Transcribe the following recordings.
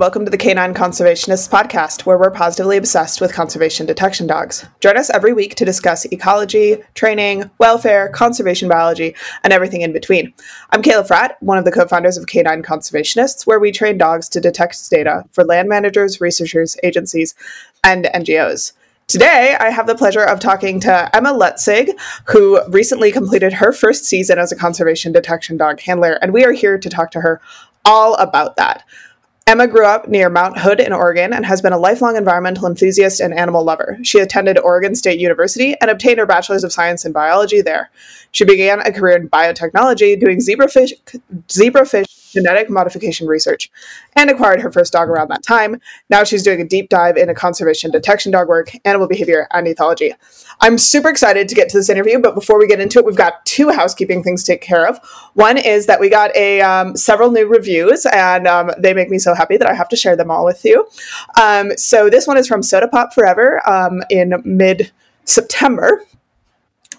welcome to the Canine Conservationists podcast, where we're positively obsessed with conservation detection dogs. Join us every week to discuss ecology, training, welfare, conservation biology, and everything in between. I'm Kayla Fratt, one of the co founders of Canine Conservationists, where we train dogs to detect data for land managers, researchers, agencies, and NGOs. Today, I have the pleasure of talking to Emma Lutzig, who recently completed her first season as a conservation detection dog handler, and we are here to talk to her all about that. Emma grew up near Mount Hood in Oregon and has been a lifelong environmental enthusiast and animal lover. She attended Oregon State University and obtained her Bachelor's of Science in Biology there. She began a career in biotechnology doing zebrafish, zebrafish genetic modification research, and acquired her first dog around that time. Now she's doing a deep dive into conservation detection dog work, animal behavior, and ethology. I'm super excited to get to this interview, but before we get into it, we've got two housekeeping things to take care of. One is that we got a um, several new reviews, and um, they make me so happy that I have to share them all with you. Um, so this one is from Soda Pop Forever um, in mid September.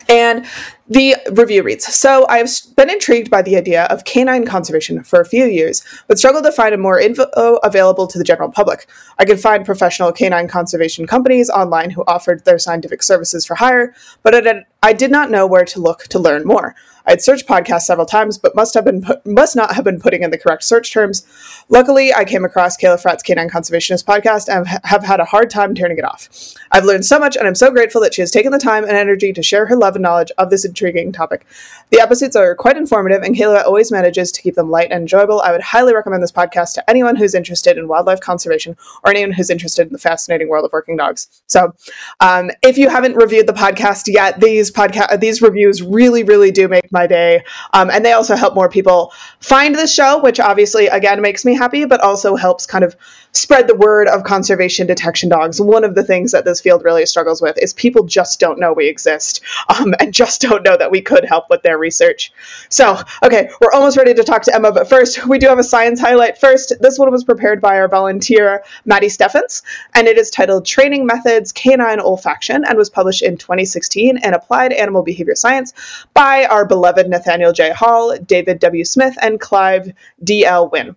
And the review reads So I've been intrigued by the idea of canine conservation for a few years, but struggled to find a more info available to the general public. I could find professional canine conservation companies online who offered their scientific services for hire, but I did not know where to look to learn more. I had searched podcasts several times, but must have been must not have been putting in the correct search terms. Luckily, I came across Kayla Fratt's Canine Conservationist podcast and have had a hard time turning it off. I've learned so much, and I'm so grateful that she has taken the time and energy to share her love and knowledge of this intriguing topic. The episodes are quite informative, and Kayla always manages to keep them light and enjoyable. I would highly recommend this podcast to anyone who's interested in wildlife conservation or anyone who's interested in the fascinating world of working dogs. So, um, if you haven't reviewed the podcast yet, these podcast these reviews really, really do make my day. Um, and they also help more people find the show, which obviously, again, makes me happy, but also helps kind of spread the word of conservation detection dogs. One of the things that this field really struggles with is people just don't know we exist um, and just don't know that we could help with their research. So, okay, we're almost ready to talk to Emma, but first, we do have a science highlight. First, this one was prepared by our volunteer, Maddie Steffens, and it is titled Training Methods Canine Olfaction and was published in 2016 in Applied Animal Behavior Science by our beloved Nathaniel J. Hall, David W. Smith, and Clive D.L. Wynne.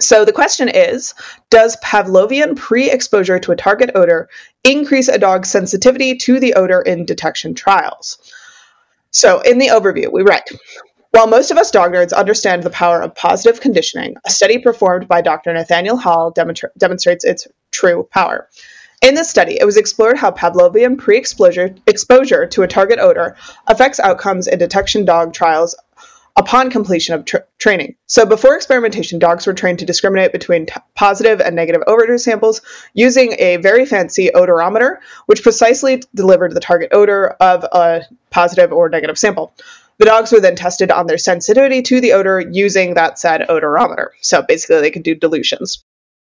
So the question is Does Pavlovian pre exposure to a target odor increase a dog's sensitivity to the odor in detection trials? So, in the overview, we write While most of us dog nerds understand the power of positive conditioning, a study performed by Dr. Nathaniel Hall demonstra- demonstrates its true power. In this study, it was explored how Pavlovian pre exposure to a target odor affects outcomes in detection dog trials upon completion of tra- training. So, before experimentation, dogs were trained to discriminate between t- positive and negative odor samples using a very fancy odorometer, which precisely delivered the target odor of a positive or negative sample. The dogs were then tested on their sensitivity to the odor using that said odorometer. So, basically, they could do dilutions.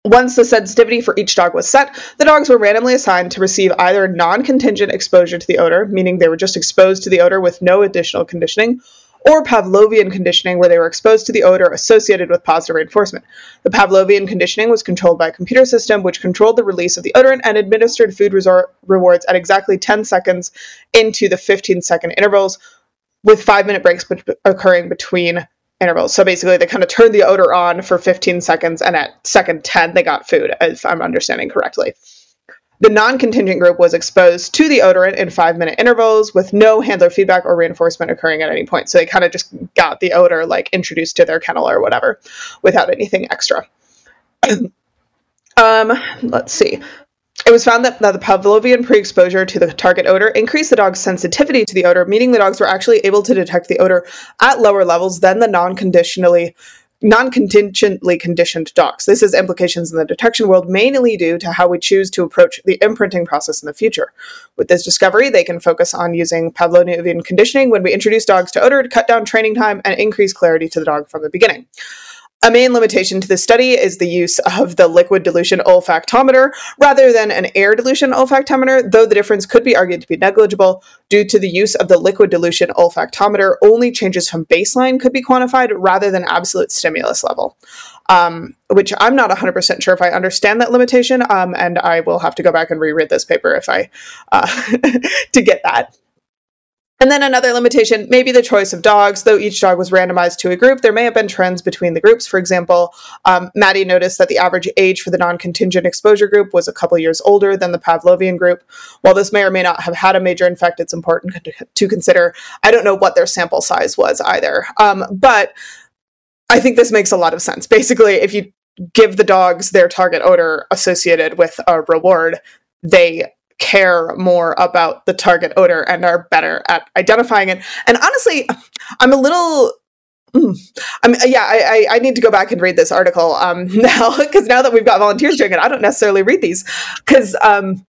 Once the sensitivity for each dog was set, the dogs were randomly assigned to receive either non contingent exposure to the odor, meaning they were just exposed to the odor with no additional conditioning, or Pavlovian conditioning, where they were exposed to the odor associated with positive reinforcement. The Pavlovian conditioning was controlled by a computer system which controlled the release of the odorant and administered food resor- rewards at exactly 10 seconds into the 15 second intervals, with five minute breaks occurring between intervals. So basically, they kind of turned the odor on for 15 seconds, and at second 10, they got food, if I'm understanding correctly. The non contingent group was exposed to the odorant in five minute intervals with no handler feedback or reinforcement occurring at any point. So they kind of just got the odor like introduced to their kennel or whatever without anything extra. um, let's see. It was found that, that the Pavlovian pre exposure to the target odor increased the dog's sensitivity to the odor, meaning the dogs were actually able to detect the odor at lower levels than the non conditionally non-contingently conditioned dogs. This has implications in the detection world mainly due to how we choose to approach the imprinting process in the future. With this discovery, they can focus on using Pavlovian conditioning when we introduce dogs to odor to cut down training time and increase clarity to the dog from the beginning. A main limitation to this study is the use of the liquid dilution olfactometer rather than an air dilution olfactometer, though the difference could be argued to be negligible due to the use of the liquid dilution olfactometer. Only changes from baseline could be quantified rather than absolute stimulus level. Um, which I'm not 100% sure if I understand that limitation, um, and I will have to go back and reread this paper if I uh, to get that. And then another limitation, maybe the choice of dogs. Though each dog was randomized to a group, there may have been trends between the groups. For example, um, Maddie noticed that the average age for the non contingent exposure group was a couple years older than the Pavlovian group. While this may or may not have had a major effect, it's important to consider. I don't know what their sample size was either. Um, but I think this makes a lot of sense. Basically, if you give the dogs their target odor associated with a reward, they care more about the target odor and are better at identifying it. And honestly, I'm a little. Mm, I'm, yeah, I, I, need to go back and read this article um, now because now that we've got volunteers doing it, I don't necessarily read these because um,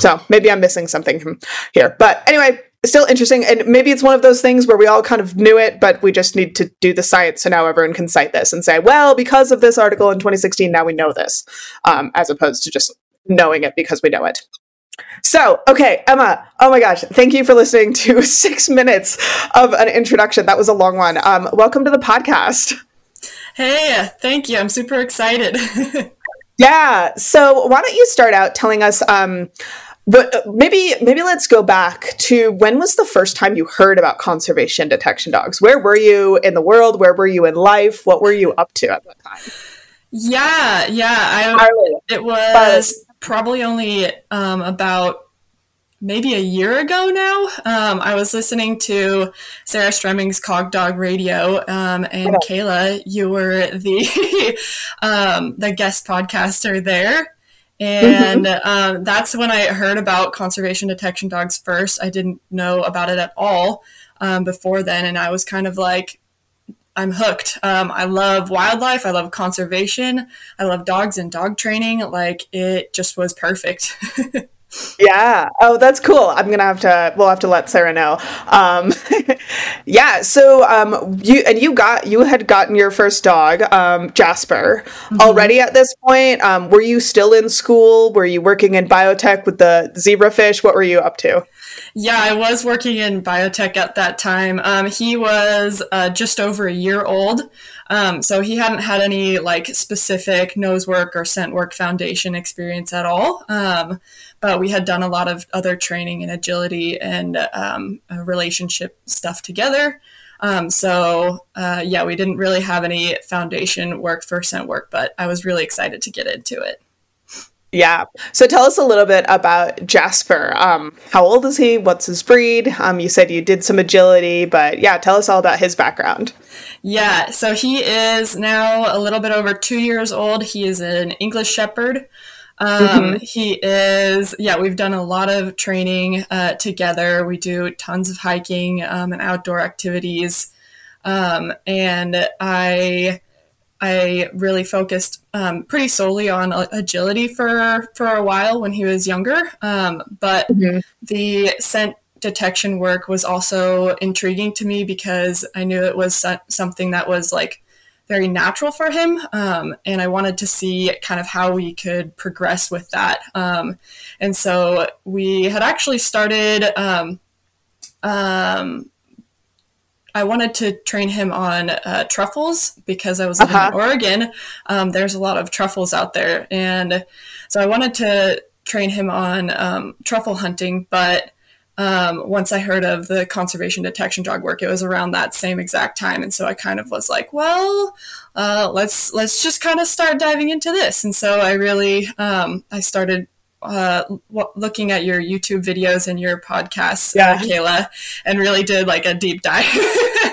so maybe I'm missing something here. But anyway, still interesting, and maybe it's one of those things where we all kind of knew it, but we just need to do the science so now everyone can cite this and say, well, because of this article in 2016, now we know this, um, as opposed to just knowing it because we know it. So, okay, Emma, oh my gosh, thank you for listening to six minutes of an introduction. That was a long one. Um, welcome to the podcast. Hey, thank you. I'm super excited. yeah. So, why don't you start out telling us? Um, but maybe maybe let's go back to when was the first time you heard about conservation detection dogs? Where were you in the world? Where were you in life? What were you up to at that time? Yeah, yeah. I, it was probably only um, about maybe a year ago now. Um, I was listening to Sarah Stremming's Cog Dog Radio, um, and Kayla, you were the um, the guest podcaster there. And mm-hmm. Um, that's when I heard about conservation detection dogs first. I didn't know about it at all um, before then, and I was kind of like, I'm hooked. Um, I love wildlife. I love conservation. I love dogs and dog training. Like it just was perfect. yeah. Oh, that's cool. I'm gonna have to. We'll have to let Sarah know. Um, yeah. So um, you and you got you had gotten your first dog, um, Jasper, mm-hmm. already at this point. Um, were you still in school? Were you working in biotech with the zebrafish? What were you up to? Yeah, I was working in biotech at that time. Um, he was uh, just over a year old, um, so he hadn't had any like specific nose work or scent work foundation experience at all. Um, but we had done a lot of other training and agility and um, relationship stuff together. Um, so uh, yeah, we didn't really have any foundation work for scent work, but I was really excited to get into it. Yeah. So tell us a little bit about Jasper. Um, how old is he? What's his breed? Um, you said you did some agility, but yeah, tell us all about his background. Yeah. So he is now a little bit over two years old. He is an English Shepherd. Um, mm-hmm. He is, yeah, we've done a lot of training uh, together. We do tons of hiking um, and outdoor activities. Um, and I I really focused um, pretty solely on agility for for a while when he was younger. Um, but mm-hmm. the scent detection work was also intriguing to me because I knew it was something that was like very natural for him, um, and I wanted to see kind of how we could progress with that. Um, and so we had actually started. Um, um I wanted to train him on uh, truffles because I was living uh-huh. in Oregon. Um, there's a lot of truffles out there, and so I wanted to train him on um, truffle hunting. But um, once I heard of the conservation detection dog work, it was around that same exact time, and so I kind of was like, "Well, uh, let's let's just kind of start diving into this." And so I really um, I started uh, w- looking at your YouTube videos and your podcasts, yeah. uh, Kayla, and really did like a deep dive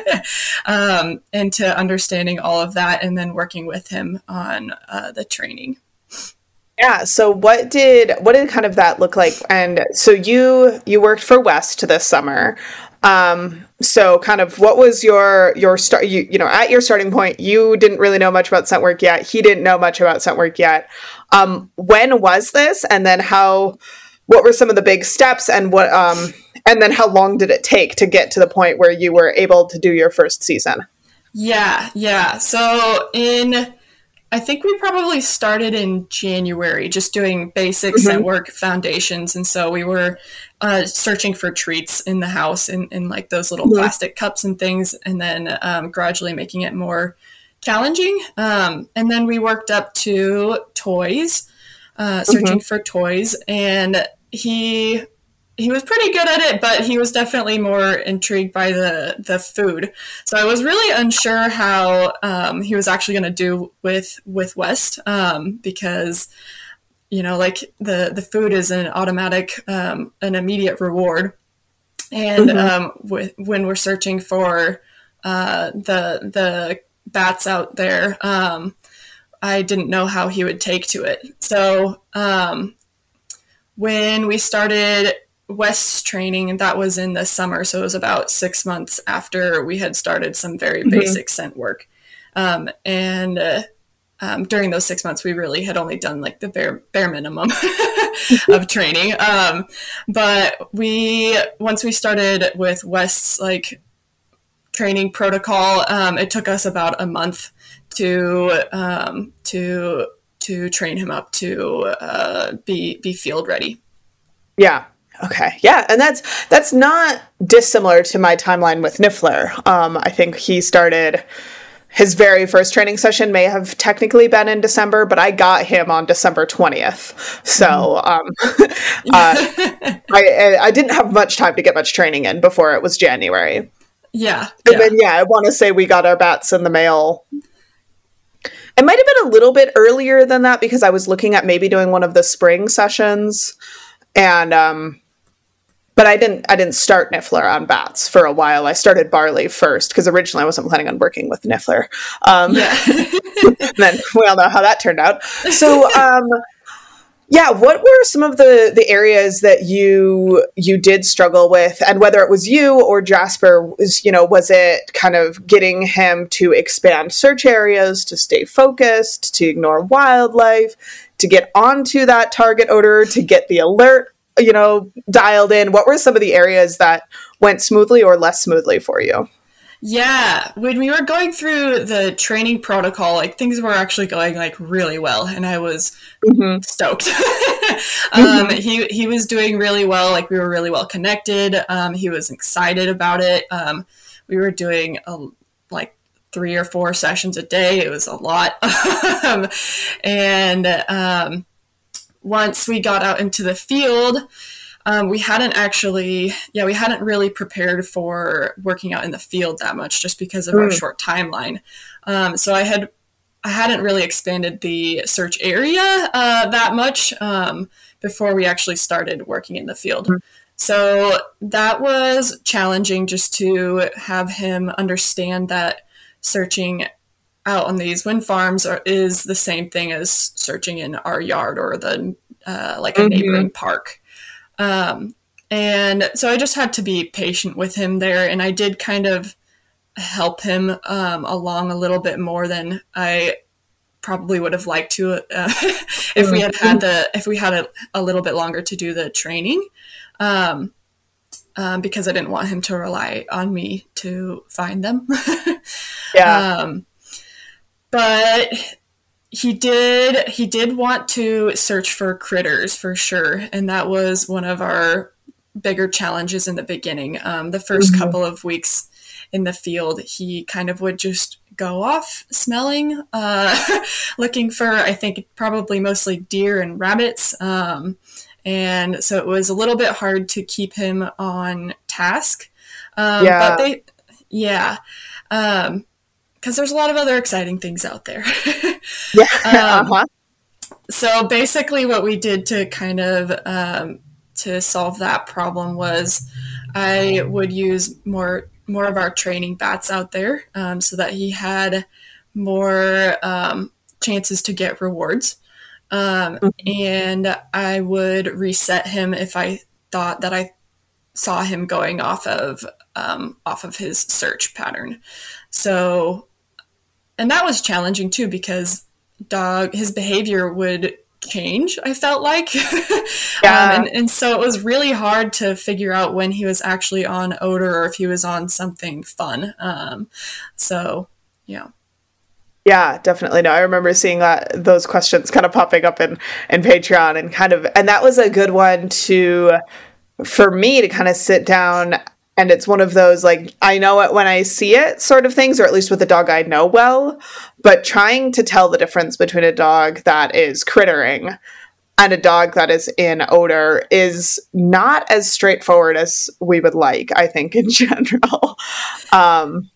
um, into understanding all of that and then working with him on uh, the training. Yeah. So what did what did kind of that look like? And so you you worked for West this summer. Um, so kind of what was your your start you you know at your starting point you didn't really know much about scent work yet. He didn't know much about scent work yet. Um, when was this? And then how what were some of the big steps and what um, and then how long did it take to get to the point where you were able to do your first season? Yeah yeah. So in I think we probably started in January, just doing basics mm-hmm. and work foundations. And so we were uh, searching for treats in the house in, in like those little mm-hmm. plastic cups and things, and then um, gradually making it more challenging. Um, and then we worked up to toys, uh, searching mm-hmm. for toys. And he he was pretty good at it, but he was definitely more intrigued by the the food. So I was really unsure how um, he was actually going to do with with West um, because you know like the the food is an automatic um, an immediate reward, and mm-hmm. Um, with, when we're searching for uh, the the bats out there, um, I didn't know how he would take to it. So um, when we started West's training, and that was in the summer, so it was about six months after we had started some very mm-hmm. basic scent work. Um, and uh, um, during those six months, we really had only done like the bare bare minimum of training. Um, but we once we started with West's like training protocol, um, it took us about a month to um, to to train him up to uh, be be field ready. Yeah, Okay. Yeah, and that's that's not dissimilar to my timeline with Niffler. Um, I think he started his very first training session may have technically been in December, but I got him on December twentieth. So um, uh, I I didn't have much time to get much training in before it was January. Yeah. And yeah. then yeah, I want to say we got our bats in the mail. It might have been a little bit earlier than that because I was looking at maybe doing one of the spring sessions, and um, but I didn't I didn't start Niffler on bats for a while. I started barley first because originally I wasn't planning on working with Niffler. Um, yeah. then we all know how that turned out. So um, yeah, what were some of the the areas that you you did struggle with, and whether it was you or Jasper was you know was it kind of getting him to expand search areas, to stay focused, to ignore wildlife, to get onto that target odor, to get the alert you know, dialed in, what were some of the areas that went smoothly or less smoothly for you? Yeah, when we were going through the training protocol, like things were actually going like really well, and I was mm-hmm. stoked. um, mm-hmm. He he was doing really well. Like we were really well connected. Um, he was excited about it. Um, we were doing a, like three or four sessions a day. It was a lot, um, and um, once we got out into the field, um, we hadn't actually, yeah, we hadn't really prepared for working out in the field that much just because of mm. our hmm. short timeline. Um, so I had, I hadn't really expanded the search area uh, that much um, before we actually started working in the field. Mm. So that was challenging just to have him understand that searching out on these wind farms are, is the same thing as searching in our yard or the uh, like a mm-hmm. neighboring park. Um, and so I just had to be patient with him there, and I did kind of help him um, along a little bit more than I probably would have liked to uh, if we had had the if we had a, a little bit longer to do the training. Um, um, because I didn't want him to rely on me to find them. yeah. Um, but he did he did want to search for critters for sure. And that was one of our bigger challenges in the beginning. Um, the 1st mm-hmm. couple of weeks in the field he kind of would just go off smelling uh, looking for i think probably mostly deer and rabbits. Um, and so it was a little bit hard to keep him on task. Um, yeah. but they yeah. Um, because there's a lot of other exciting things out there. yeah. Um, uh-huh. So basically, what we did to kind of um, to solve that problem was I would use more more of our training bats out there um, so that he had more um, chances to get rewards. Um, mm-hmm. And I would reset him if I thought that I saw him going off of um, off of his search pattern. So and that was challenging too because dog his behavior would change i felt like yeah. Um, and, and so it was really hard to figure out when he was actually on odor or if he was on something fun um, so yeah yeah, definitely. No, I remember seeing that those questions kind of popping up in in Patreon and kind of and that was a good one to for me to kind of sit down and it's one of those like I know it when I see it sort of things, or at least with a dog I know well. But trying to tell the difference between a dog that is crittering and a dog that is in odor is not as straightforward as we would like, I think, in general. Um,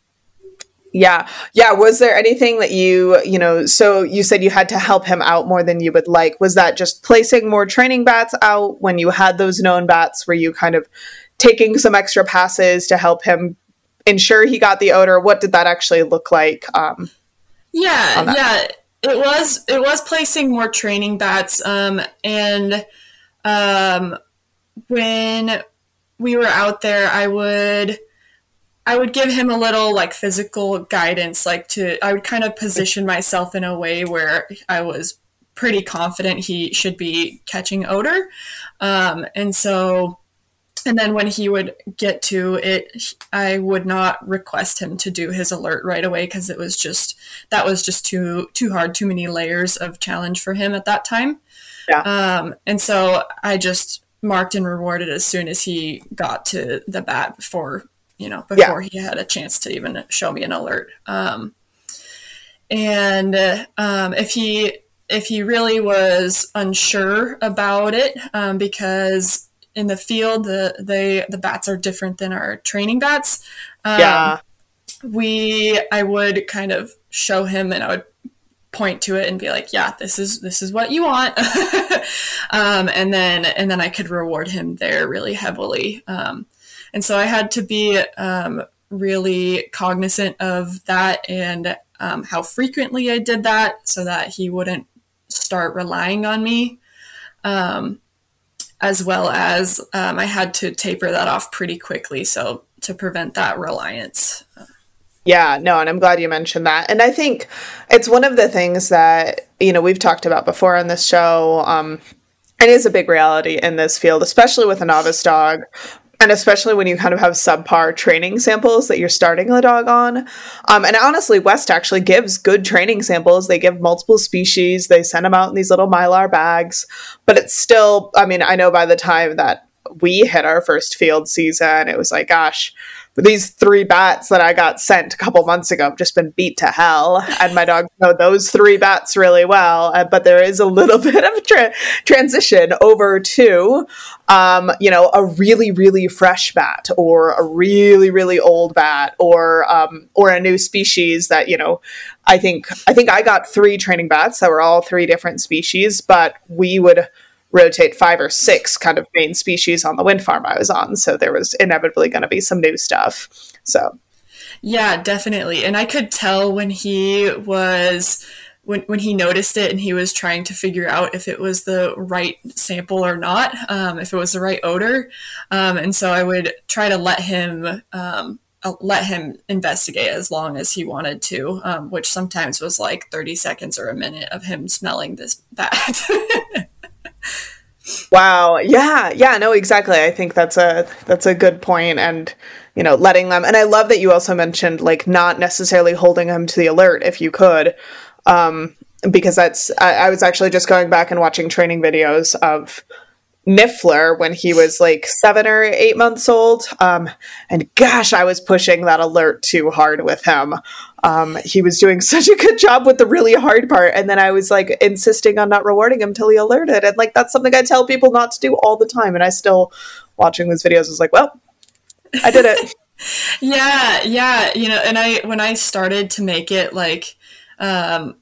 yeah. Yeah. Was there anything that you, you know, so you said you had to help him out more than you would like. Was that just placing more training bats out when you had those known bats? Were you kind of taking some extra passes to help him ensure he got the odor? What did that actually look like? Um, yeah. Yeah. It was, it was placing more training bats. Um, and, um, when we were out there, I would, I would give him a little like physical guidance, like to, I would kind of position myself in a way where I was pretty confident he should be catching odor. Um, and so, and then when he would get to it, I would not request him to do his alert right away because it was just, that was just too, too hard, too many layers of challenge for him at that time. Yeah. Um, and so I just marked and rewarded as soon as he got to the bat before you know, before yeah. he had a chance to even show me an alert. Um, and uh, um, if he if he really was unsure about it, um, because in the field the they the bats are different than our training bats. Um, yeah, we I would kind of show him, and I would point to it and be like, "Yeah, this is this is what you want," um, and then and then I could reward him there really heavily. Um, and so I had to be um, really cognizant of that and um, how frequently I did that so that he wouldn't start relying on me. Um, as well as um, I had to taper that off pretty quickly. So to prevent that reliance. Yeah, no, and I'm glad you mentioned that. And I think it's one of the things that, you know, we've talked about before on this show. Um, it is a big reality in this field, especially with a novice dog, and especially when you kind of have subpar training samples that you're starting the dog on. Um, and honestly, West actually gives good training samples. They give multiple species, they send them out in these little mylar bags. But it's still, I mean, I know by the time that we hit our first field season, it was like, gosh, these three bats that I got sent a couple months ago have just been beat to hell, and my dogs know those three bats really well. Uh, but there is a little bit of tra- transition over to, um, you know, a really really fresh bat or a really really old bat or um, or a new species that you know. I think I think I got three training bats that were all three different species, but we would rotate five or six kind of main species on the wind farm I was on. So there was inevitably going to be some new stuff. So, yeah, definitely. And I could tell when he was. When, when he noticed it and he was trying to figure out if it was the right sample or not, um, if it was the right odor. Um, and so I would try to let him um, uh, let him investigate as long as he wanted to, um, which sometimes was like 30 seconds or a minute of him smelling this bad. Wow. Yeah. Yeah. No. Exactly. I think that's a that's a good point, and you know, letting them. And I love that you also mentioned like not necessarily holding them to the alert if you could, um, because that's. I, I was actually just going back and watching training videos of Niffler when he was like seven or eight months old. Um, and gosh, I was pushing that alert too hard with him. Um, he was doing such a good job with the really hard part. And then I was like insisting on not rewarding him till he alerted. And like, that's something I tell people not to do all the time. And I still, watching these videos, was like, well, I did it. yeah. Yeah. You know, and I, when I started to make it like, um,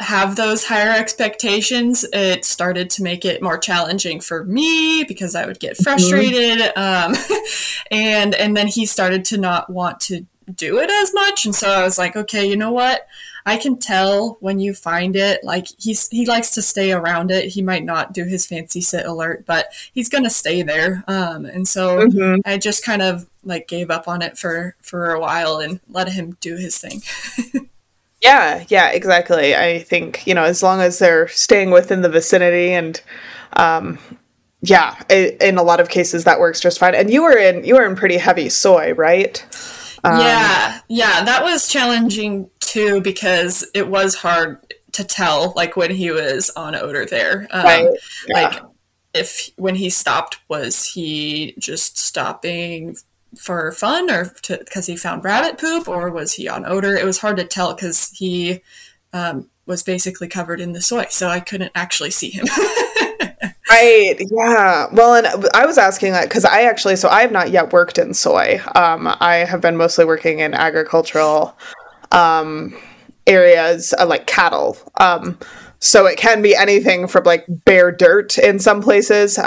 have those higher expectations, it started to make it more challenging for me because I would get mm-hmm. frustrated. Mm-hmm. Um, and and then he started to not want to do it as much, and so I was like, okay, you know what? I can tell when you find it. Like he's he likes to stay around it. He might not do his fancy sit alert, but he's gonna stay there. Um, and so mm-hmm. I just kind of like gave up on it for for a while and let him do his thing. Yeah, yeah, exactly. I think, you know, as long as they're staying within the vicinity and um yeah, in a lot of cases that works just fine. And you were in you were in pretty heavy soy, right? Um, yeah. Yeah, that was challenging too because it was hard to tell like when he was on odor there. Um, right. Yeah. like if when he stopped was he just stopping for fun or because he found rabbit poop or was he on odor? It was hard to tell because he um, was basically covered in the soy, so I couldn't actually see him. right. Yeah. Well, and I was asking that because I actually, so I have not yet worked in soy. Um, I have been mostly working in agricultural um, areas uh, like cattle. Um, so it can be anything from like bare dirt in some places.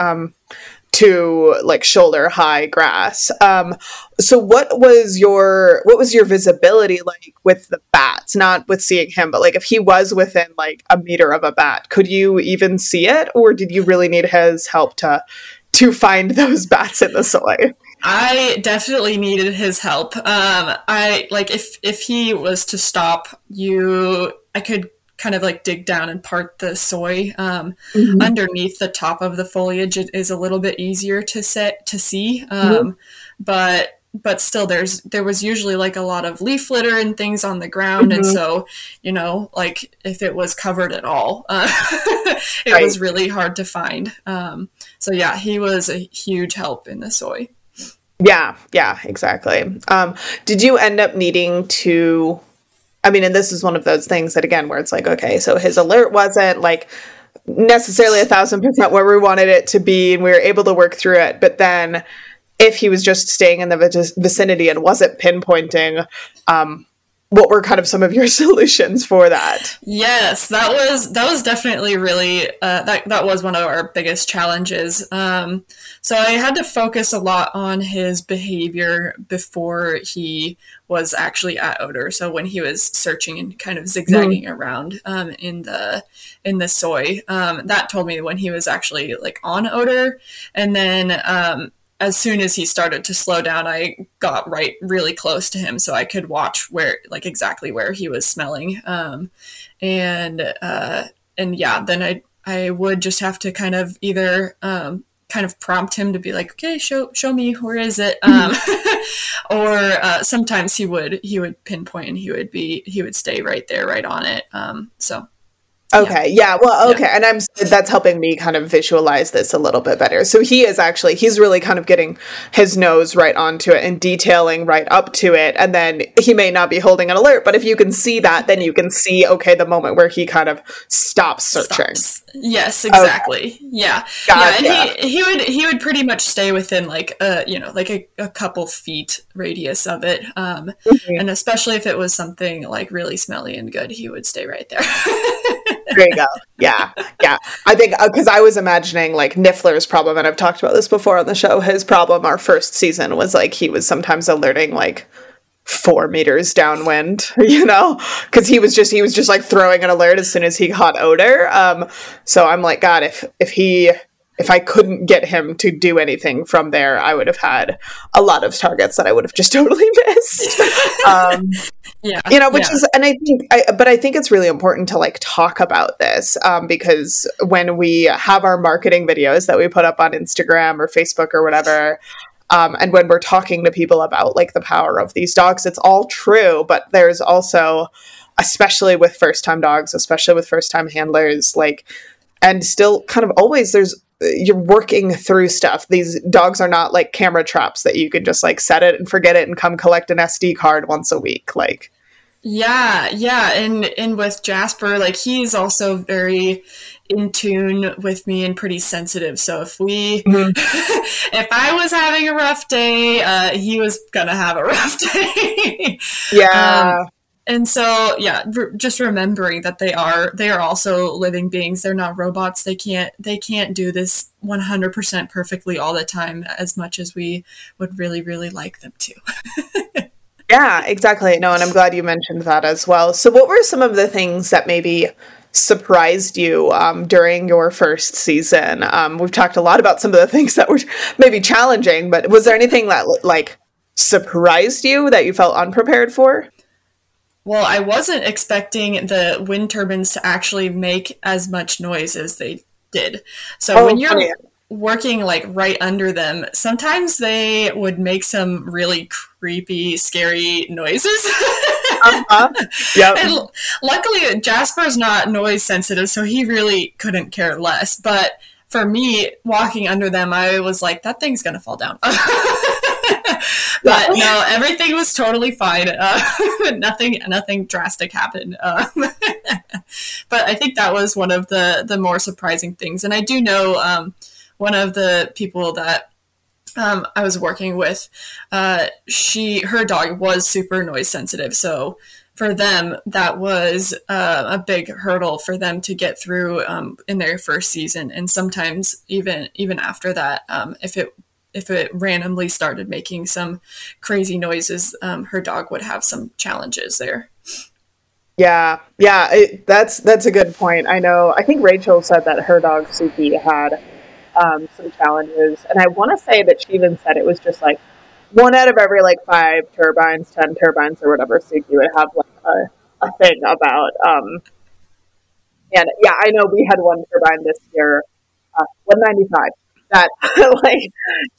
To like shoulder high grass. Um, so what was your what was your visibility like with the bats? Not with seeing him, but like if he was within like a meter of a bat, could you even see it, or did you really need his help to to find those bats in the soy? I definitely needed his help. Um, I like if if he was to stop, you I could kind of like dig down and part the soy um, mm-hmm. underneath the top of the foliage it is a little bit easier to set to see um, mm-hmm. but but still there's there was usually like a lot of leaf litter and things on the ground mm-hmm. and so you know like if it was covered at all uh, it right. was really hard to find um, so yeah he was a huge help in the soy yeah yeah exactly um, did you end up needing to I mean, and this is one of those things that again, where it's like, okay, so his alert wasn't like necessarily a thousand percent where we wanted it to be, and we were able to work through it. But then, if he was just staying in the vicinity and wasn't pinpointing, um, what were kind of some of your solutions for that? Yes, that was that was definitely really uh, that that was one of our biggest challenges. Um, so I had to focus a lot on his behavior before he was actually at odor. So when he was searching and kind of zigzagging mm. around um, in the in the soy, um, that told me when he was actually like on odor, and then um, as soon as he started to slow down, I got right really close to him so I could watch where, like, exactly where he was smelling. Um, and uh, and yeah, then I I would just have to kind of either um, kind of prompt him to be like, okay, show show me where is it, um, or uh, sometimes he would he would pinpoint and he would be he would stay right there, right on it. Um, so Okay. Yeah. Well, okay. Yeah. And I'm that's helping me kind of visualize this a little bit better. So he is actually he's really kind of getting his nose right onto it and detailing right up to it. And then he may not be holding an alert, but if you can see that, then you can see okay the moment where he kind of stops searching. Stops. Yes, exactly. Okay. Yeah. Gotcha. Yeah, and he he would he would pretty much stay within like a you know, like a, a couple feet radius of it. Um mm-hmm. and especially if it was something like really smelly and good, he would stay right there. there you go. Yeah, yeah. I think because uh, I was imagining like Niffler's problem, and I've talked about this before on the show. His problem, our first season, was like he was sometimes alerting like four meters downwind, you know, because he was just he was just like throwing an alert as soon as he caught odor. Um, so I'm like, God, if if he if I couldn't get him to do anything from there, I would have had a lot of targets that I would have just totally missed. um, yeah, you know, which yeah. is, and I think, I, but I think it's really important to like talk about this um, because when we have our marketing videos that we put up on Instagram or Facebook or whatever, um, and when we're talking to people about like the power of these dogs, it's all true, but there's also, especially with first time dogs, especially with first time handlers, like, and still kind of always there's you're working through stuff. These dogs are not like camera traps that you can just like set it and forget it and come collect an SD card once a week. Like yeah, yeah, and and with Jasper, like he's also very in tune with me and pretty sensitive. So if we, mm-hmm. if I was having a rough day, uh, he was gonna have a rough day. yeah. Um, and so yeah re- just remembering that they are they are also living beings. They're not robots. They can't they can't do this 100% perfectly all the time as much as we would really really like them to. Yeah exactly. No and i'm glad you mentioned that as well. So what were some of the things that maybe surprised you um, during your first season? Um, we've talked a lot about some of the things that were maybe challenging but was there anything that like surprised you that you felt unprepared for well, I wasn't expecting the wind turbines to actually make as much noise as they did. So oh, when you're yeah. working like right under them, sometimes they would make some really creepy, scary noises. uh-huh. Yep. And luckily, Jasper's not noise sensitive, so he really couldn't care less. But for me, walking under them, I was like, that thing's gonna fall down. but no, everything was totally fine. Uh, nothing, nothing drastic happened. Um, but I think that was one of the the more surprising things. And I do know um, one of the people that um, I was working with, uh, she her dog was super noise sensitive, so for them that was uh, a big hurdle for them to get through um, in their first season, and sometimes even even after that, um, if it if it randomly started making some crazy noises, um, her dog would have some challenges there. Yeah, yeah, it, that's that's a good point. I know. I think Rachel said that her dog Suki had um, some challenges, and I want to say that she even said it was just like one out of every like five turbines, ten turbines, or whatever Suki would have like a, a thing about. Um, and yeah, I know we had one turbine this year, uh, one ninety five. That like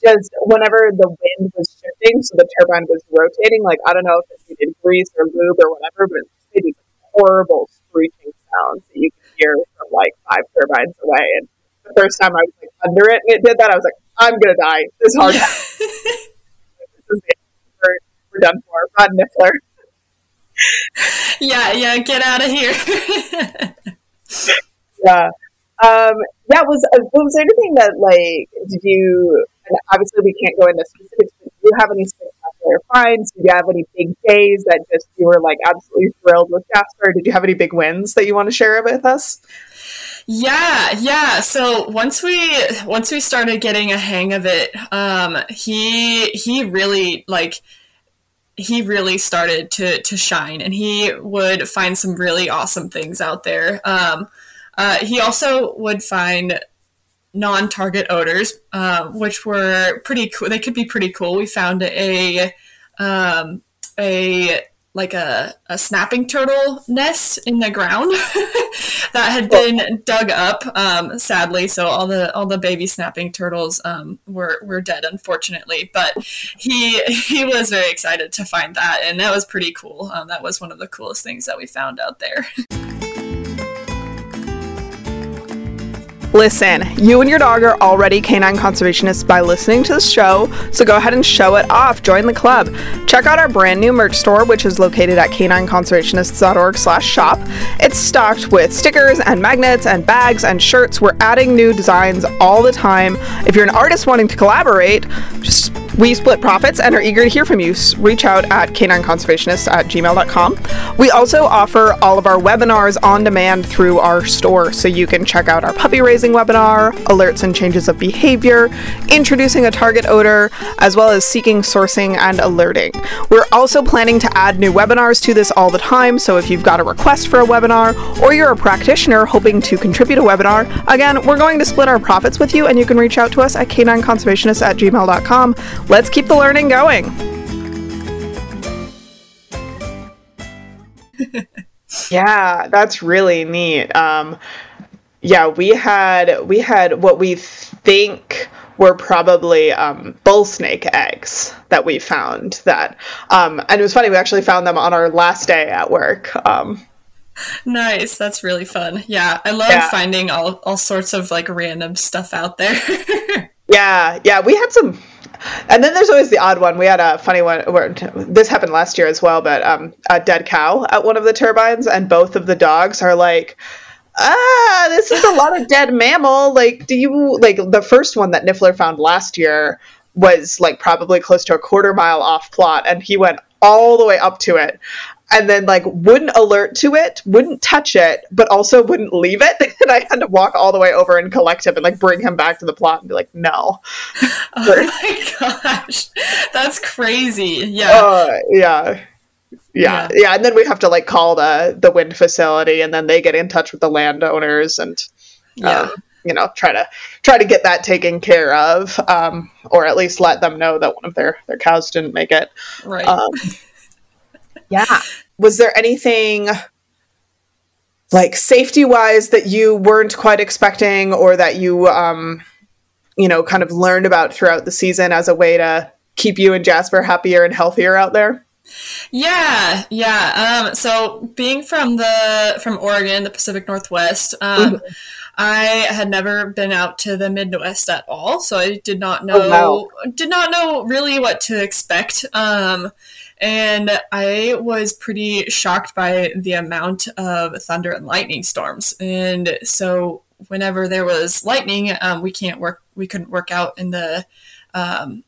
just whenever the wind was shifting, so the turbine was rotating. Like I don't know if it needed grease or lube or whatever, but it made these horrible screeching sounds that you could hear from like five turbines away. And the first time I was like under it and it did that, I was like, I'm gonna die. This hard. this is it. We're, we're done for. Rod Niffler. yeah, yeah, get out of here. yeah. Um, yeah, was uh, was there anything that like did you? Obviously, we can't go into specifics. But do you have any spectacular finds? Did you have any big days that just you were like absolutely thrilled with Jasper? Did you have any big wins that you want to share with us? Yeah, yeah. So once we once we started getting a hang of it, um, he he really like he really started to to shine, and he would find some really awesome things out there. Um, uh, he also would find non-target odors, uh, which were pretty cool. They could be pretty cool. We found a um, a like a, a snapping turtle nest in the ground that had been dug up um, sadly so all the all the baby snapping turtles um, were were dead unfortunately but he he was very excited to find that and that was pretty cool um, that was one of the coolest things that we found out there Listen, you and your dog are already canine conservationists by listening to the show, so go ahead and show it off. Join the club. Check out our brand new merch store, which is located at canineconservationists.org slash shop. It's stocked with stickers and magnets and bags and shirts. We're adding new designs all the time. If you're an artist wanting to collaborate, just we split profits and are eager to hear from you. Reach out at canineconservationists at gmail.com. We also offer all of our webinars on demand through our store, so you can check out our puppy raising webinar, alerts and changes of behavior, introducing a target odor, as well as seeking sourcing and alerting. We're also planning to add new webinars to this all the time, so if you've got a request for a webinar or you're a practitioner hoping to contribute a webinar, again, we're going to split our profits with you, and you can reach out to us at canineconservationists at gmail.com let's keep the learning going. yeah, that's really neat. Um, yeah, we had we had what we think were probably um, bull snake eggs that we found that um, and it was funny we actually found them on our last day at work um, nice that's really fun yeah i love yeah. finding all, all sorts of like random stuff out there yeah yeah we had some and then there's always the odd one. We had a funny one where this happened last year as well, but um, a dead cow at one of the turbines, and both of the dogs are like, ah, this is a lot of dead mammal. Like, do you like the first one that Niffler found last year was like probably close to a quarter mile off plot, and he went all the way up to it and then like wouldn't alert to it, wouldn't touch it, but also wouldn't leave it. and I had to walk all the way over and collect him and like bring him back to the plot and be like, no. oh my gosh, that's crazy. Yeah. Uh, yeah. Yeah, yeah, and then we have to like call the the wind facility, and then they get in touch with the landowners, and yeah. Um, you know, try to try to get that taken care of, um, or at least let them know that one of their their cows didn't make it. Right. Um, yeah. Was there anything like safety wise that you weren't quite expecting or that you um you know kind of learned about throughout the season as a way to keep you and Jasper happier and healthier out there? Yeah, yeah. Um, so being from the from Oregon, the Pacific Northwest, um, mm-hmm. I had never been out to the Midwest at all, so I did not know oh, wow. did not know really what to expect. Um, and I was pretty shocked by the amount of thunder and lightning storms. And so whenever there was lightning, um, we can't work. We couldn't work out in the um,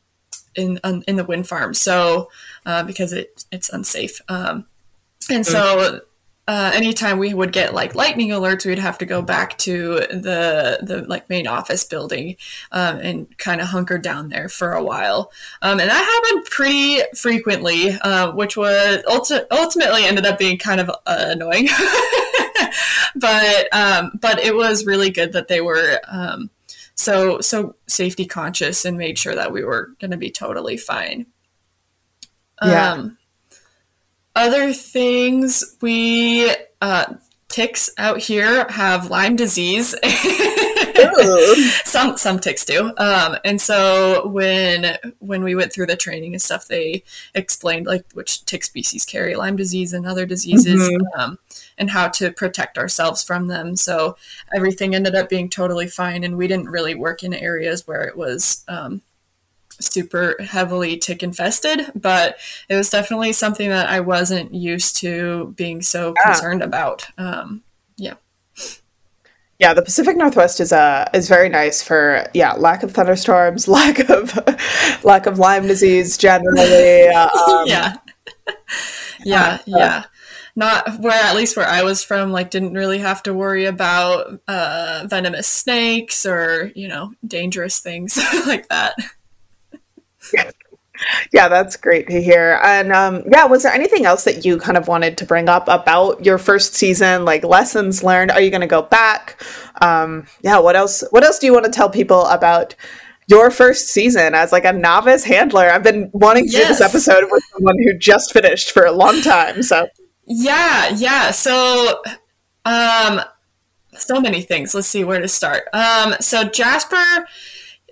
in in the wind farm. So uh, because it it's unsafe. Um, and so uh, anytime we would get like lightning alerts, we'd have to go back to the the like main office building um, and kind of hunker down there for a while. Um, and that happened pretty frequently, uh, which was ulti- ultimately ended up being kind of uh, annoying. but um, but it was really good that they were um, so so safety conscious and made sure that we were going to be totally fine. Yeah. Um, other things, we uh, ticks out here have Lyme disease. some some ticks do. Um, and so when when we went through the training and stuff, they explained like which tick species carry Lyme disease and other diseases, mm-hmm. um, and how to protect ourselves from them. So everything ended up being totally fine, and we didn't really work in areas where it was um, super heavily tick infested, but it was definitely something that I wasn't used to being so yeah. concerned about. Um, yeah. Yeah, the Pacific Northwest is uh is very nice for yeah lack of thunderstorms, lack of lack of Lyme disease generally. Um, yeah, yeah, yeah. Not where at least where I was from, like didn't really have to worry about uh, venomous snakes or you know dangerous things like that. yeah, that's great to hear. And um, yeah, was there anything else that you kind of wanted to bring up about your first season, like lessons learned? Are you going to go back? Um, yeah, what else? What else do you want to tell people about? Your first season as like a novice handler. I've been wanting to yes. do this episode with someone who just finished for a long time. So yeah, yeah. So um so many things. Let's see where to start. Um so Jasper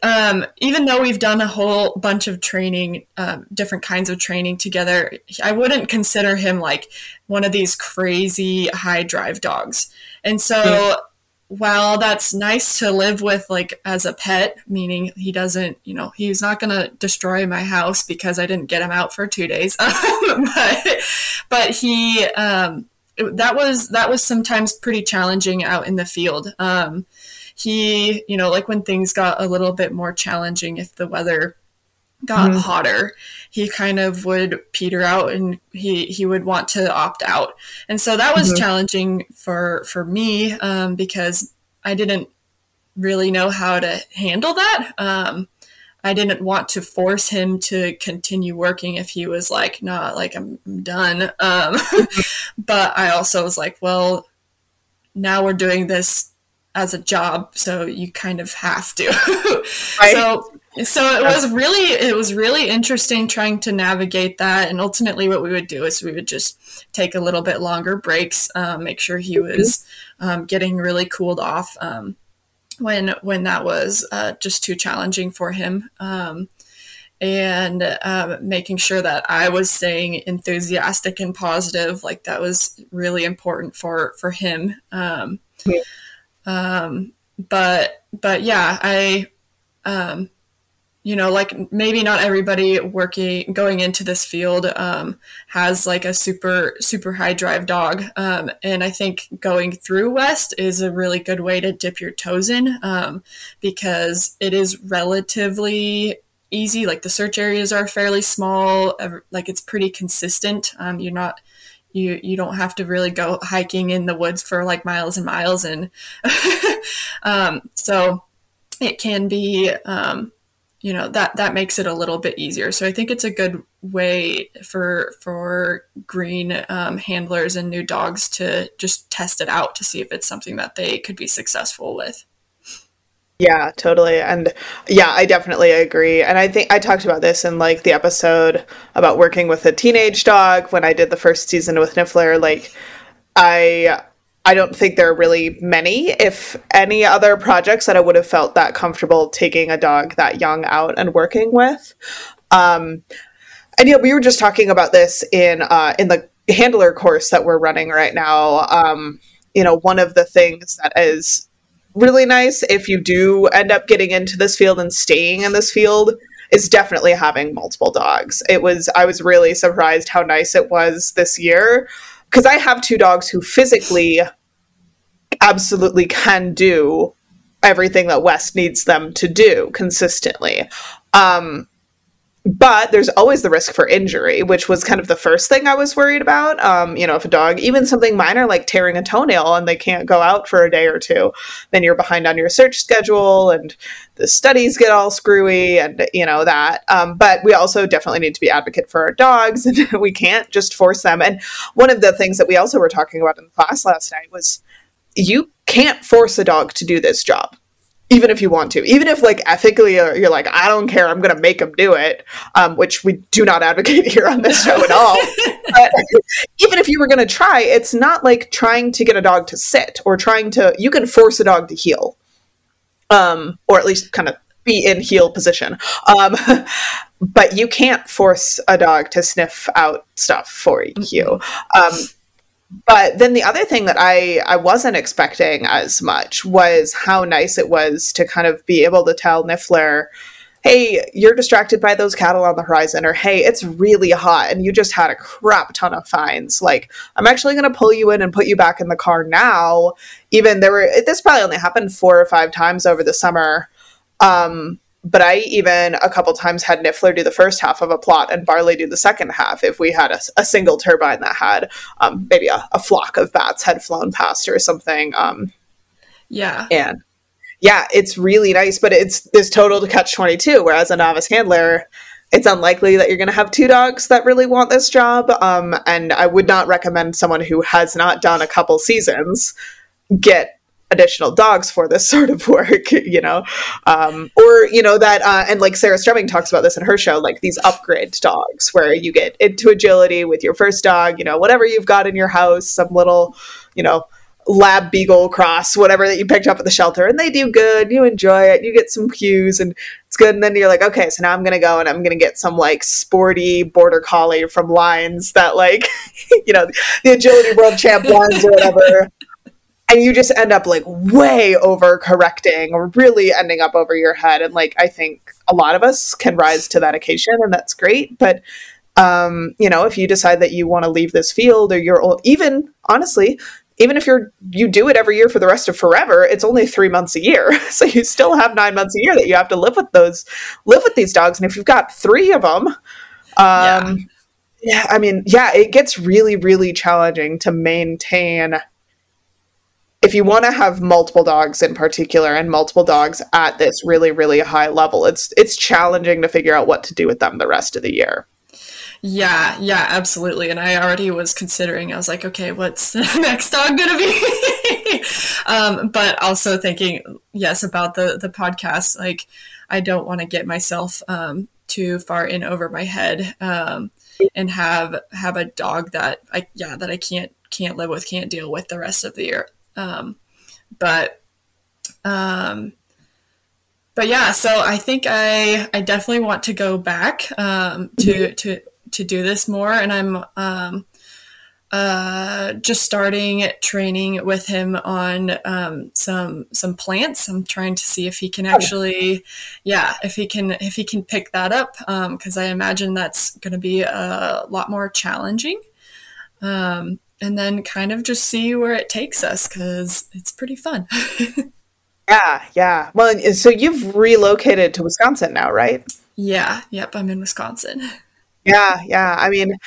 um, even though we've done a whole bunch of training, um, different kinds of training together, I wouldn't consider him like one of these crazy high drive dogs. And so, yeah. while that's nice to live with, like as a pet, meaning he doesn't, you know, he's not going to destroy my house because I didn't get him out for two days. but, but he, um, that was that was sometimes pretty challenging out in the field. Um, he, you know, like when things got a little bit more challenging, if the weather got mm-hmm. hotter, he kind of would peter out and he he would want to opt out. And so that was mm-hmm. challenging for for me um, because I didn't really know how to handle that. Um, I didn't want to force him to continue working if he was like, nah, like I'm, I'm done. Um, mm-hmm. but I also was like, well, now we're doing this as a job, so you kind of have to. right. So so it was really it was really interesting trying to navigate that and ultimately what we would do is we would just take a little bit longer breaks um, make sure he mm-hmm. was um, getting really cooled off um, when when that was uh, just too challenging for him um, and um, making sure that I was staying enthusiastic and positive like that was really important for for him um, yeah um, but but yeah, I um, you know like maybe not everybody working going into this field um, has like a super super high drive dog. Um, and i think going through west is a really good way to dip your toes in um, because it is relatively easy. Like the search areas are fairly small like it's pretty consistent. Um, you're not you you don't have to really go hiking in the woods for like miles and miles and um, so it can be um, you know that that makes it a little bit easier. So i think it's a good way for for green um, handlers and new dogs to just test it out to see if it's something that they could be successful with yeah, totally. And yeah, I definitely agree. And I think I talked about this in like the episode about working with a teenage dog when I did the first season with Niffler. Like I I don't think there are really many, if any other projects that I would have felt that comfortable taking a dog that young out and working with. Um and yeah, we were just talking about this in uh in the handler course that we're running right now. Um, you know, one of the things that is really nice if you do end up getting into this field and staying in this field is definitely having multiple dogs. It was I was really surprised how nice it was this year because I have two dogs who physically absolutely can do everything that West needs them to do consistently. Um, but there's always the risk for injury, which was kind of the first thing I was worried about. Um, you know, if a dog, even something minor like tearing a toenail and they can't go out for a day or two, then you're behind on your search schedule and the studies get all screwy and, you know, that. Um, but we also definitely need to be advocate for our dogs and we can't just force them. And one of the things that we also were talking about in class last night was you can't force a dog to do this job even if you want to. Even if like ethically you're like i don't care i'm gonna make them do it um, which we do not advocate here on this show at all. But even if you were gonna try it's not like trying to get a dog to sit or trying to you can force a dog to heel um, or at least kind of be in heel position. Um, but you can't force a dog to sniff out stuff for you. Um, but then the other thing that I I wasn't expecting as much was how nice it was to kind of be able to tell Niffler, "Hey, you're distracted by those cattle on the horizon," or "Hey, it's really hot and you just had a crap ton of fines. Like, I'm actually going to pull you in and put you back in the car now." Even there were this probably only happened four or five times over the summer. Um, but I even a couple times had Niffler do the first half of a plot and Barley do the second half if we had a, a single turbine that had um, maybe a, a, flock of bats had flown past or something. Um, yeah. And yeah, it's really nice, but it's this total to catch 22. Whereas a novice handler, it's unlikely that you're going to have two dogs that really want this job. Um, and I would not recommend someone who has not done a couple seasons get additional dogs for this sort of work, you know, um, or you know that, uh, and like Sarah Stremming talks about this in her show, like these upgrade dogs where you get into agility with your first dog, you know, whatever you've got in your house, some little, you know, lab beagle cross, whatever that you picked up at the shelter, and they do good. You enjoy it. You get some cues, and it's good. And then you're like, okay, so now I'm gonna go and I'm gonna get some like sporty border collie from Lines that like, you know, the agility world champ lines or whatever and you just end up like way over correcting or really ending up over your head and like i think a lot of us can rise to that occasion and that's great but um, you know if you decide that you want to leave this field or you're even honestly even if you're you do it every year for the rest of forever it's only three months a year so you still have nine months a year that you have to live with those live with these dogs and if you've got three of them um, yeah. yeah i mean yeah it gets really really challenging to maintain if you want to have multiple dogs in particular and multiple dogs at this really really high level it's it's challenging to figure out what to do with them the rest of the year. Yeah yeah absolutely and i already was considering i was like okay what's the next dog gonna be? Um, but also thinking yes about the the podcast like i don't want to get myself um, too far in over my head um, and have have a dog that i yeah that i can't can't live with can't deal with the rest of the year um, but um, but yeah, so I think I I definitely want to go back um, to to to do this more, and I'm um, uh, just starting training with him on um, some some plants. I'm trying to see if he can actually, yeah, if he can if he can pick that up because um, I imagine that's going to be a lot more challenging. Um, and then kind of just see where it takes us because it's pretty fun. yeah, yeah. Well, so you've relocated to Wisconsin now, right? Yeah, yep, I'm in Wisconsin. Yeah, yeah. I mean,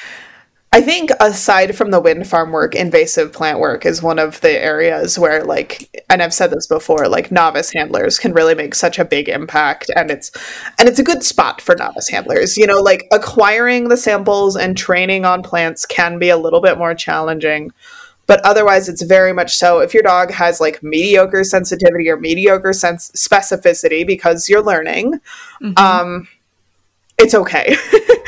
I think aside from the wind farm work, invasive plant work is one of the areas where like and I've said this before, like novice handlers can really make such a big impact and it's and it's a good spot for novice handlers. You know, like acquiring the samples and training on plants can be a little bit more challenging. But otherwise it's very much so if your dog has like mediocre sensitivity or mediocre sense specificity because you're learning, mm-hmm. um it's okay.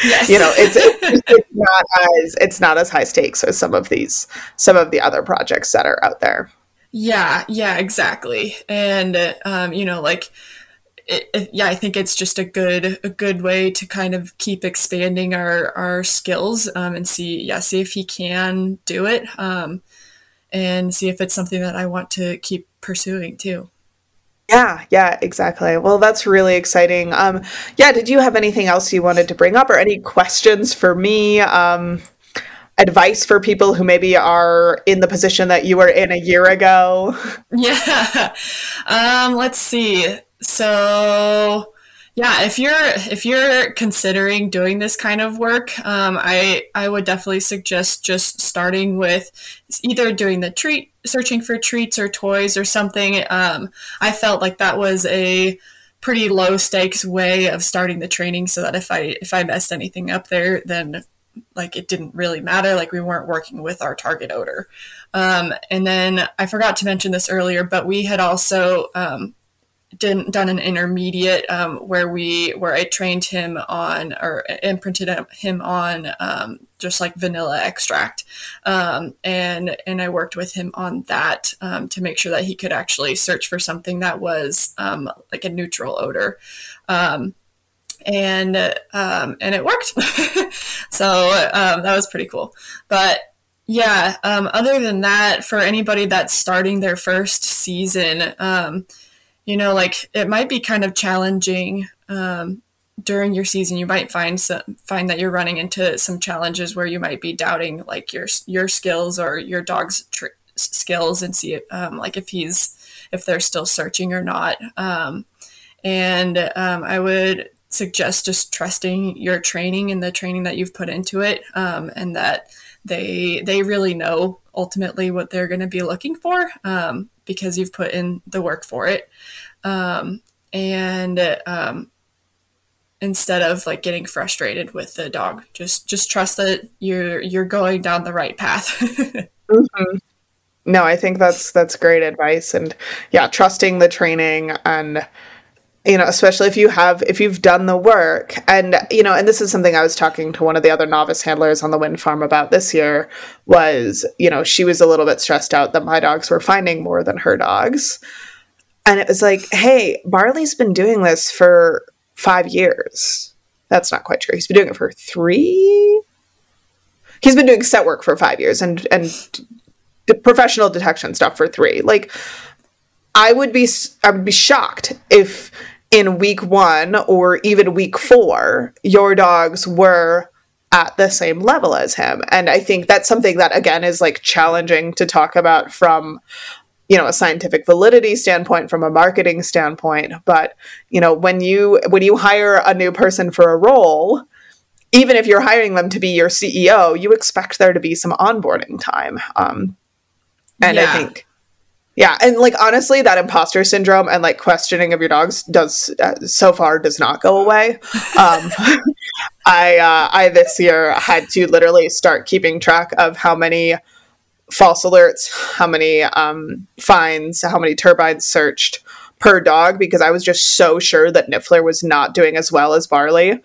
Yes. you know, it's, it's, not as it's not as high stakes as some of these some of the other projects that are out there. Yeah, yeah, exactly. And um, you know, like it, it, yeah, I think it's just a good a good way to kind of keep expanding our our skills um, and see yeah see if he can do it um, and see if it's something that I want to keep pursuing too. Yeah, yeah, exactly. Well, that's really exciting. Um, yeah, did you have anything else you wanted to bring up or any questions for me? Um, advice for people who maybe are in the position that you were in a year ago? Yeah. Um, let's see. So, yeah, if you're if you're considering doing this kind of work, um, I I would definitely suggest just starting with either doing the treat, searching for treats or toys or something. Um, I felt like that was a pretty low stakes way of starting the training, so that if I if I messed anything up there, then like it didn't really matter. Like we weren't working with our target odor. Um, and then I forgot to mention this earlier, but we had also um, did, done an intermediate um, where we where I trained him on or imprinted him on um, just like vanilla extract, um, and and I worked with him on that um, to make sure that he could actually search for something that was um, like a neutral odor. Um, and and it worked, so that was pretty cool. But yeah, other than that, for anybody that's starting their first season, you know, like it might be kind of challenging um, during your season. You might find some, find that you're running into some challenges where you might be doubting like your your skills or your dog's tr- skills and see um, like if he's if they're still searching or not. Um, and um, I would suggest just trusting your training and the training that you've put into it, um, and that they they really know ultimately what they're going to be looking for um, because you've put in the work for it. Um, and um, instead of like getting frustrated with the dog, just just trust that you're you're going down the right path. mm-hmm. No, I think that's that's great advice, and yeah, trusting the training and you know especially if you have if you've done the work and you know and this is something i was talking to one of the other novice handlers on the wind farm about this year was you know she was a little bit stressed out that my dogs were finding more than her dogs and it was like hey barley's been doing this for five years. That's not quite true. He's been doing it for three? He's been doing scent work for five years and and professional detection stuff for three. Like I would be I would be shocked if in week 1 or even week 4 your dogs were at the same level as him. And I think that's something that again is like challenging to talk about from you know a scientific validity standpoint from a marketing standpoint but you know when you when you hire a new person for a role even if you're hiring them to be your ceo you expect there to be some onboarding time um, and yeah. i think yeah, and like honestly, that imposter syndrome and like questioning of your dogs does uh, so far does not go away. Um, I uh, I this year had to literally start keeping track of how many false alerts, how many um, fines, how many turbines searched per dog because I was just so sure that Niffler was not doing as well as Barley.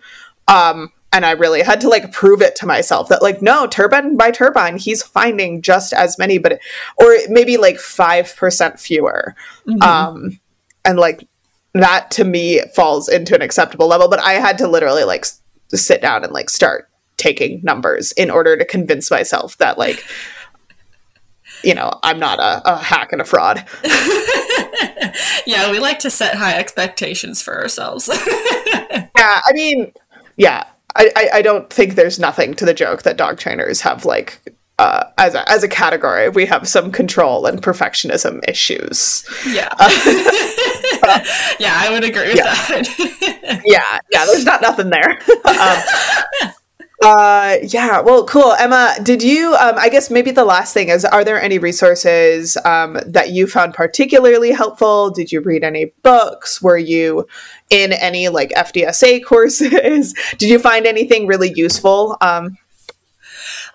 Um, and I really had to like prove it to myself that like no turbine by turbine he's finding just as many but or maybe like 5% fewer mm-hmm. um and like that to me falls into an acceptable level but I had to literally like s- sit down and like start taking numbers in order to convince myself that like you know I'm not a, a hack and a fraud yeah we like to set high expectations for ourselves yeah I mean yeah I, I, don't think there's nothing to the joke that dog trainers have like uh, as a, as a category we have some control and perfectionism issues. Yeah. Uh, yeah, I would agree with yeah. that. yeah, yeah. There's not nothing there. um, uh, yeah. Well, cool. Emma, did you? Um, I guess maybe the last thing is: Are there any resources um, that you found particularly helpful? Did you read any books? Were you in any like FDSA courses? Did you find anything really useful? Um,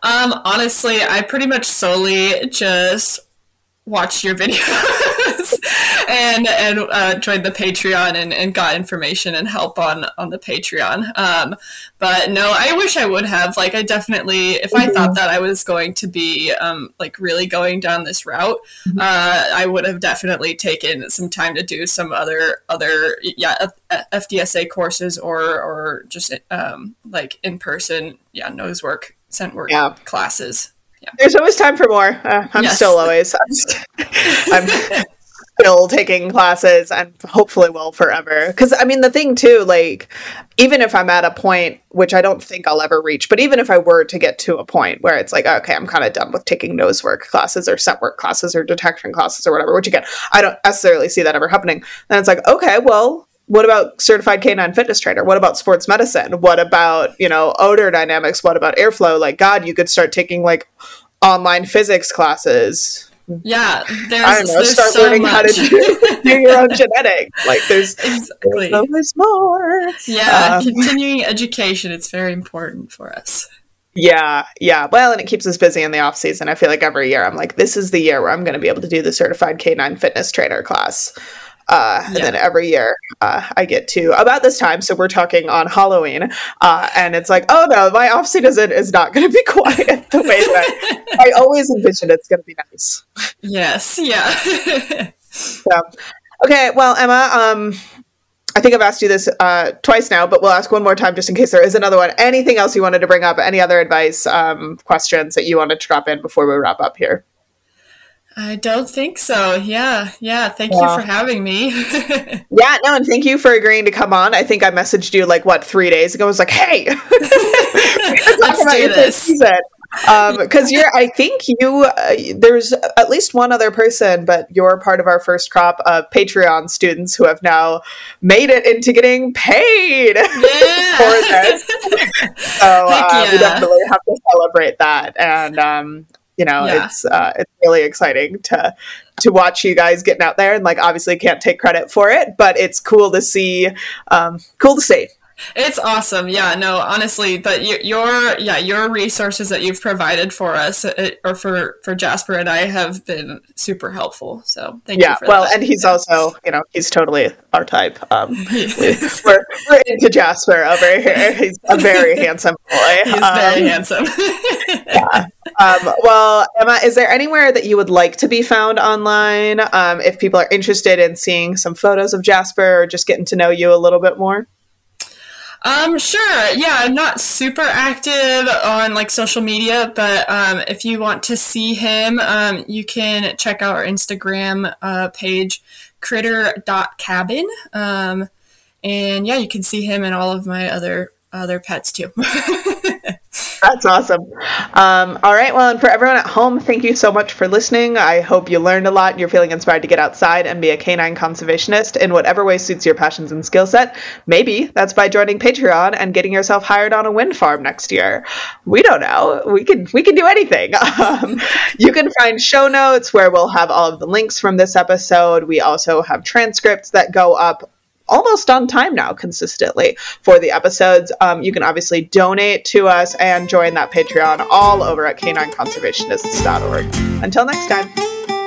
um, honestly, I pretty much solely just watched your videos and and uh, joined the Patreon and, and got information and help on on the Patreon. Um, but no, I wish I would have. Like, I definitely, if mm-hmm. I thought mm-hmm. that I was going to be um, like really going down this route, mm-hmm. uh, I would have definitely taken some time to do some other other yeah FDSA courses or or just um, like in person yeah nose work scent work yeah. classes yeah. There's always time for more. Uh, I'm yes. still always. I'm, still taking classes and hopefully will forever. Because I mean, the thing too, like, even if I'm at a point, which I don't think I'll ever reach, but even if I were to get to a point where it's like, okay, I'm kind of done with taking nose work classes or scent work classes or detection classes or whatever, which again, I don't necessarily see that ever happening. Then it's like, okay, well, what about certified canine fitness trainer what about sports medicine what about you know odor dynamics what about airflow like god you could start taking like online physics classes yeah there's, I don't know, there's start so learning much. how to do, do your own genetics. Like there's exactly. there's always more. Yeah Um, continuing education it's very important for us. Yeah yeah. Well and it keeps us busy in the off season. I feel like every year i'm like this is the year where i'm going to be able to do the certified canine fitness trainer class uh, and Yeah. then every year uh, I get to about this time, so we're talking on Halloween, uh, and it's like, oh no, my off season is not going to be quiet the way that I always envision it's going to be nice. yes yeah So, okay, well, Emma, um, I think I've asked you this uh, twice now, but we'll ask one more time just in case there is another one. Anything else you wanted to bring up? Any other advice, um, questions that you wanted to drop in before we wrap up here? I don't think so yeah yeah thank Yeah. you for having me Yeah, no, and thank you for agreeing to come on. I think I messaged you like what three days ago. I was like, "Hey, let's do this Because you're, I think you. Uh, there's at least one other person, but you're part of our first crop of Patreon students who have now made it into getting paid yeah for this. So uh, we definitely have to celebrate that, and um, you know, Yeah. it's uh, it's really exciting to to watch you guys getting out there, and like obviously can't take credit for it, but it's cool to see. Um, cool to see. It's awesome. Yeah, no, honestly, but your, your yeah, your resources that you've provided for us uh, or for for Jasper and I have been super helpful. So thank yeah you for well that. and he's also you know he's totally our type um we're, we're into jasper over here he's a very handsome boy um, very handsome. um, well emma is there anywhere that you would like to be found online um, if people are interested in seeing some photos of jasper or just getting to know you a little bit more Um, sure. Yeah, I'm not super active on like social media, but um, if you want to see him, um, you can check out our Instagram uh, page, critter.cabin. Um, and yeah, you can see him and all of my other other pets too. That's awesome. Um, all right. Well, and for everyone at home, thank you so much for listening. I hope you learned a lot you're feeling inspired to get outside and be a canine conservationist in whatever way suits your passions and skill set. Maybe that's by joining Patreon and getting yourself hired on a wind farm next year. We don't know. We can we can do anything. Um, you can find show notes where we'll have all of the links from this episode. We also have transcripts that go up almost on time now consistently for the episodes. Um, you can obviously donate to us and join that Patreon all over at canineconservationists.org. Until next time.